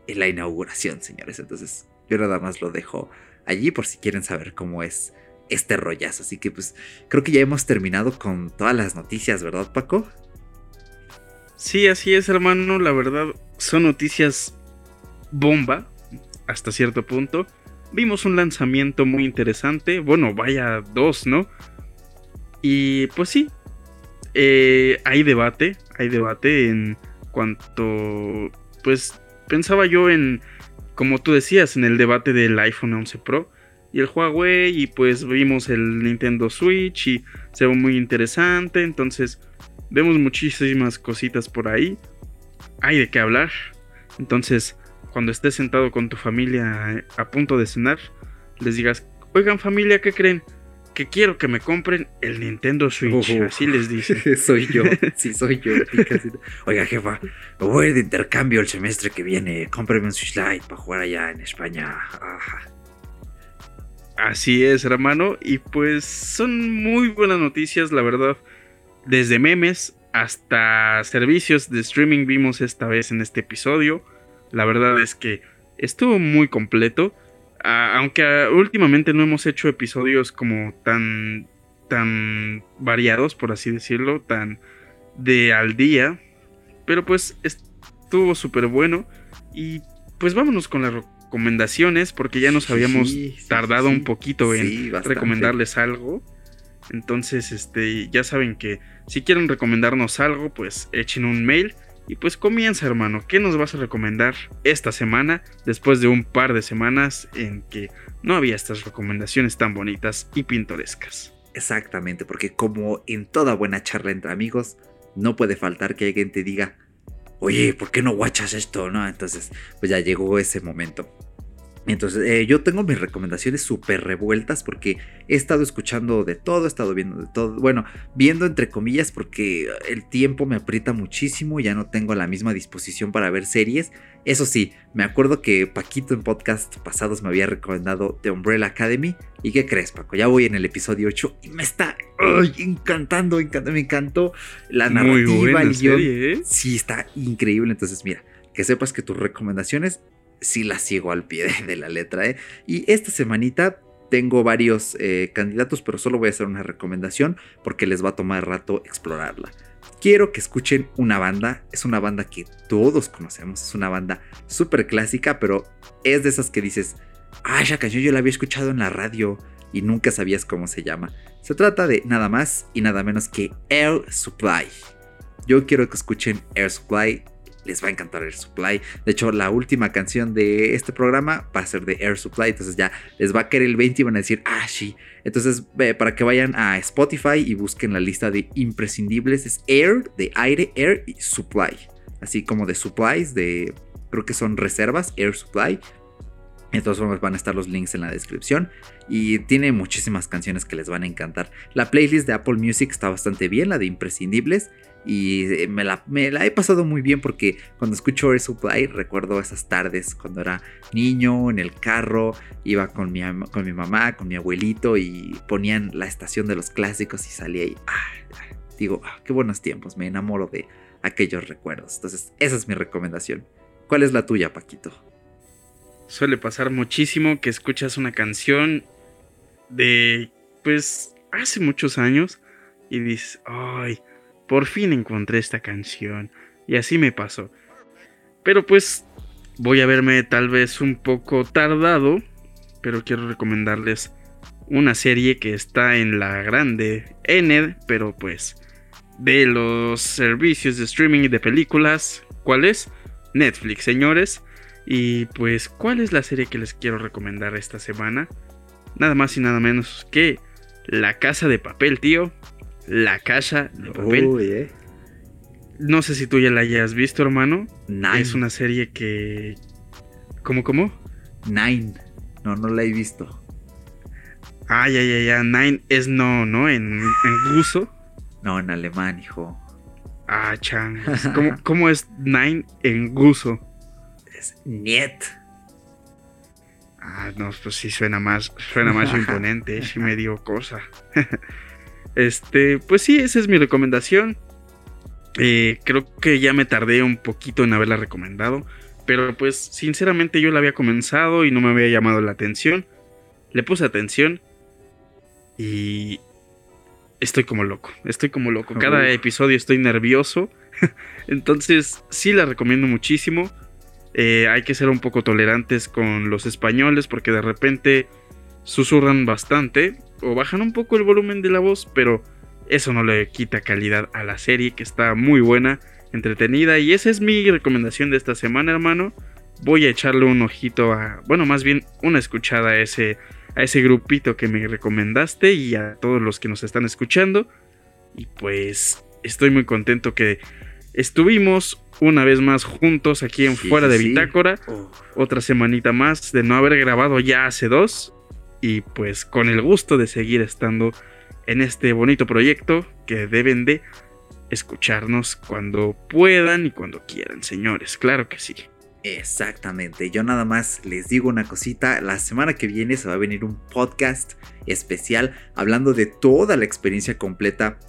en la inauguración, señores. Entonces yo nada más lo dejo allí por si quieren saber cómo es este rollazo. Así que pues creo que ya hemos terminado con todas las noticias, ¿verdad Paco? Sí, así es, hermano. La verdad, son noticias bomba hasta cierto punto. Vimos un lanzamiento muy interesante. Bueno, vaya dos, ¿no? Y pues sí, eh, hay debate, hay debate en cuanto, pues pensaba yo en, como tú decías, en el debate del iPhone 11 Pro y el Huawei y pues vimos el Nintendo Switch y se ve muy interesante, entonces vemos muchísimas cositas por ahí, hay de qué hablar, entonces cuando estés sentado con tu familia eh, a punto de cenar, les digas, oigan familia, ¿qué creen? Que quiero que me compren el Nintendo Switch, Ujú. así les dicen. soy yo, sí, soy yo. Oiga, jefa, me voy a ir de intercambio el semestre que viene. Cómprame un Switch Lite para jugar allá en España. Ajá. Así es, hermano. Y pues son muy buenas noticias, la verdad. Desde memes hasta servicios de streaming vimos esta vez en este episodio. La verdad es que estuvo muy completo. Aunque últimamente no hemos hecho episodios como tan tan variados, por así decirlo, tan de al día. Pero pues estuvo súper bueno. Y pues vámonos con las recomendaciones, porque ya nos habíamos Sí, sí, tardado sí. un poquito en recomendarles algo. Entonces, este, ya saben que si quieren recomendarnos algo, pues echen un mail. Y pues comienza, hermano. ¿Qué nos vas a recomendar esta semana? Después de un par de semanas en que no había estas recomendaciones tan bonitas y pintorescas. Exactamente, porque como en toda buena charla entre amigos, no puede faltar que alguien te diga, oye, ¿por qué no guachas esto? ¿No? Entonces, pues ya llegó ese momento. Entonces, eh, yo tengo mis recomendaciones súper revueltas porque he estado escuchando de todo, he estado viendo de todo. Bueno, viendo entre comillas porque el tiempo me aprieta muchísimo, ya no tengo la misma disposición para ver series. Eso sí, me acuerdo que Paquito en podcast pasados me había recomendado The Umbrella Academy. ¿Y qué crees, Paco? Ya voy en el episodio 8 y me está ay, encantando, encantando, me encantó la Muy narrativa, buena el guion. serie, ¿eh? Sí, está increíble. Entonces, mira, que sepas que tus recomendaciones sí las sigo al pie de, de la letra, ¿eh? Y esta semanita tengo varios eh, candidatos, pero solo voy a hacer una recomendación porque les va a tomar rato explorarla. Quiero que escuchen una banda, es una banda que todos conocemos, es una banda súper clásica, pero es de esas que dices, ah, esa canción yo la había escuchado en la radio y nunca sabías cómo se llama. Se trata de nada más y nada menos que Air Supply. Yo quiero que escuchen Air Supply. Les va a encantar Air Supply. De hecho, la última canción de este programa va a ser de Air Supply. Entonces ya les va a caer el 20 y van a decir, ah, sí. Entonces, ve, para que vayan a Spotify y busquen la lista de imprescindibles, es Air, de aire, Air y Supply. Así como de supplies, de creo que son reservas, Air Supply. De todas formas van a estar los links en la descripción y tiene muchísimas canciones que les van a encantar. La playlist de Apple Music está bastante bien, la de imprescindibles. Y eh, me la, he pasado muy bien porque cuando escucho Air Supply recuerdo esas tardes cuando era niño en el carro, iba con mi, con mi mamá, con mi abuelito y ponían la estación de los clásicos y salía y digo, ah, qué buenos tiempos, me enamoro de aquellos recuerdos. Entonces, esa es mi recomendación. ¿Cuál es la tuya, Paquito? Suele pasar muchísimo que escuchas una canción de, pues, hace muchos años y dices, ay, por fin encontré esta canción. Y así me pasó. Pero pues, voy a verme tal vez un poco tardado, pero quiero recomendarles una serie que está en la grande N, pero pues, de los servicios de streaming de películas. ¿Cuál es? Netflix, señores. Y pues, ¿cuál es la serie que les quiero recomendar esta semana? Nada más y nada menos que La Casa de Papel, tío. La Casa de Papel. Uy, eh. No sé si tú ya la hayas visto, hermano. Nine. Es una serie que... ¿Cómo, cómo? Nine. No, no la he visto. Ah, ya, ya, ya. Nine es no, ¿no? En, en ruso. No, en alemán, hijo. Ah, chan. ¿Cómo, cómo es Nine en ruso? Es Niet. Ah, no, pues sí suena más, suena más imponente, sí me dio cosa. este, pues sí, esa es mi recomendación. Eh, creo que ya me tardé un poquito en haberla recomendado, pero pues sinceramente yo la había comenzado y no me había llamado la atención. Le puse atención y estoy como loco, estoy como loco. Cada Uf. episodio estoy nervioso, entonces sí la recomiendo muchísimo. Eh, hay que ser un poco tolerantes con los españoles porque de repente susurran bastante o bajan un poco el volumen de la voz, pero eso no le quita calidad a la serie que está muy buena, entretenida y esa es mi recomendación de esta semana, hermano. Voy a echarle un ojito a, bueno, más bien una escuchada a ese a ese grupito que me recomendaste y a todos los que nos están escuchando. Y pues estoy muy contento que estuvimos una vez más juntos aquí en Sí, Fuera de sí. Bitácora Uf. otra semanita más de no haber grabado ya hace dos y pues con el gusto de seguir estando en este bonito proyecto que deben de escucharnos cuando puedan y cuando quieran, señores, claro que sí. Exactamente, yo nada más les digo una cosita, la semana que viene se va a venir un podcast especial hablando de toda la experiencia completa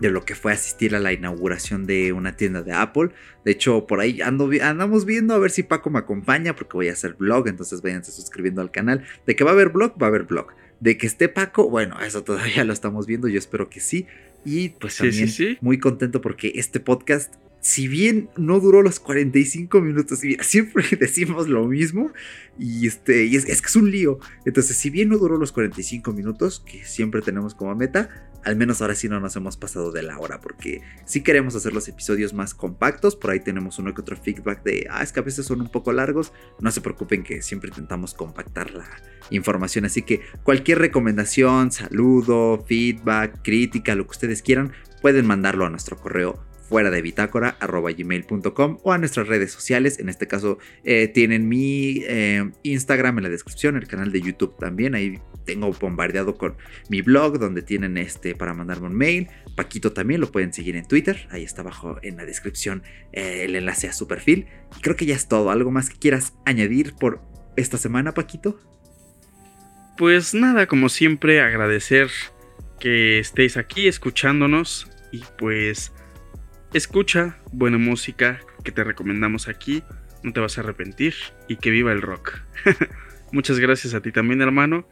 de lo que fue asistir a la inauguración de una tienda de Apple. De hecho, por ahí ando, andamos viendo a ver si Paco me acompaña porque voy a hacer vlog, entonces váyanse suscribiendo al canal. De que va a haber vlog, va a haber vlog. De que esté Paco, bueno, eso todavía lo estamos viendo, yo espero que sí. Y pues Sí, sí, también sí. muy contento porque este podcast si bien no duró los 45 minutos, siempre decimos lo mismo, y, este, y es, es que es un lío. Entonces, si bien no duró los 45 minutos, que siempre tenemos como meta, al menos ahora sí no nos hemos pasado de la hora, porque sí queremos hacer los episodios más compactos. Por ahí tenemos uno que otro feedback de, ah, es que a veces son un poco largos. No se preocupen que siempre intentamos compactar la información. Así que cualquier recomendación, saludo, feedback, crítica, lo que ustedes quieran, pueden mandarlo a nuestro correo fuera de bitácora gmail.com o a nuestras redes sociales. En este caso eh, tienen mi eh, Instagram en la descripción, el canal de YouTube también. Ahí tengo bombardeado con mi blog donde tienen este para mandarme un mail. Paquito también lo pueden seguir en Twitter. Ahí está abajo en la descripción eh, el enlace a su perfil. Y creo que ya es todo. ¿Algo más que quieras añadir por esta semana, Paquito? Pues nada, como siempre, agradecer que estéis aquí escuchándonos y pues escucha buena música que te recomendamos aquí, no te vas a arrepentir y que viva el rock. Muchas gracias a ti también, hermano,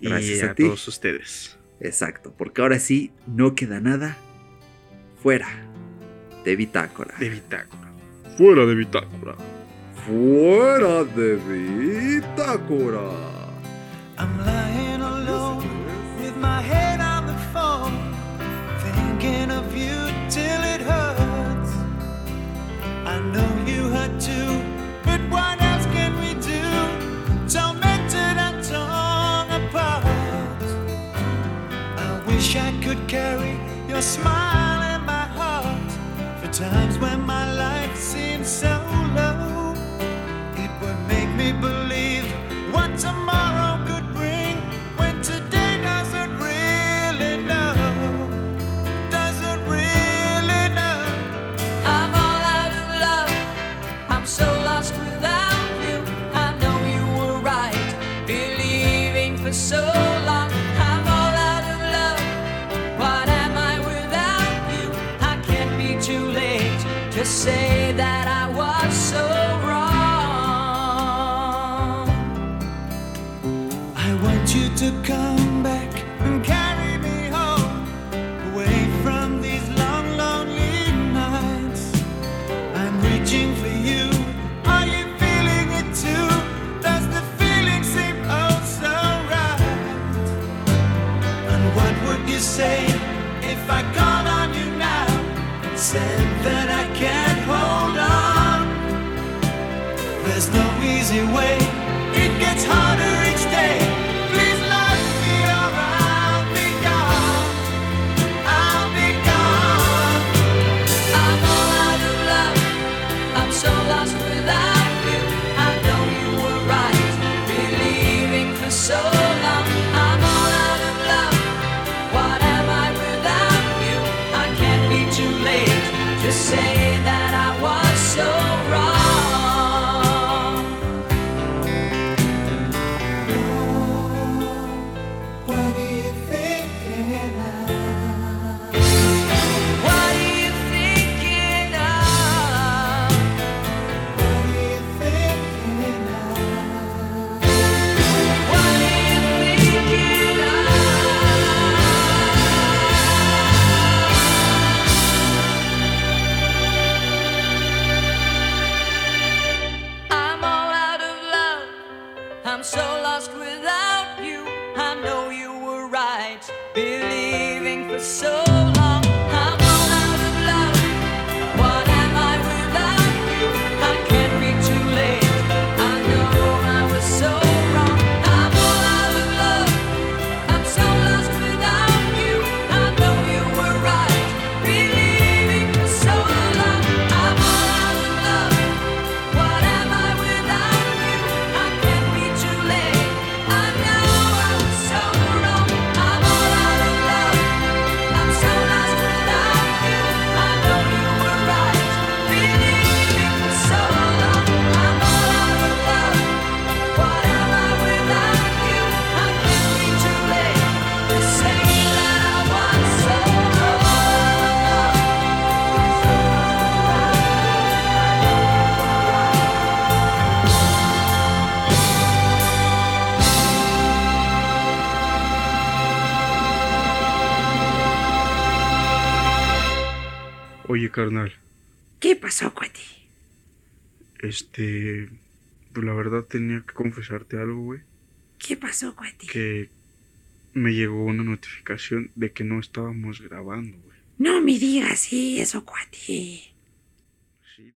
y Gracias a, a ti. todos ustedes. Exacto, porque ahora sí no queda nada fuera de bitácora. De Bitácora. Fuera de Bitácora. Fuera de bitácora. I'm lying alone with my head thinking of you till it hurts. I know you hurt too, but what else can we do? Tormented and torn apart. I wish I could carry your smile in my heart for times when my life seems so low. It would make me believe Este. Pues la verdad tenía que confesarte algo, güey. ¿Qué pasó, cuate? Que me llegó una notificación de que no estábamos grabando, güey. No me digas eso, cuate.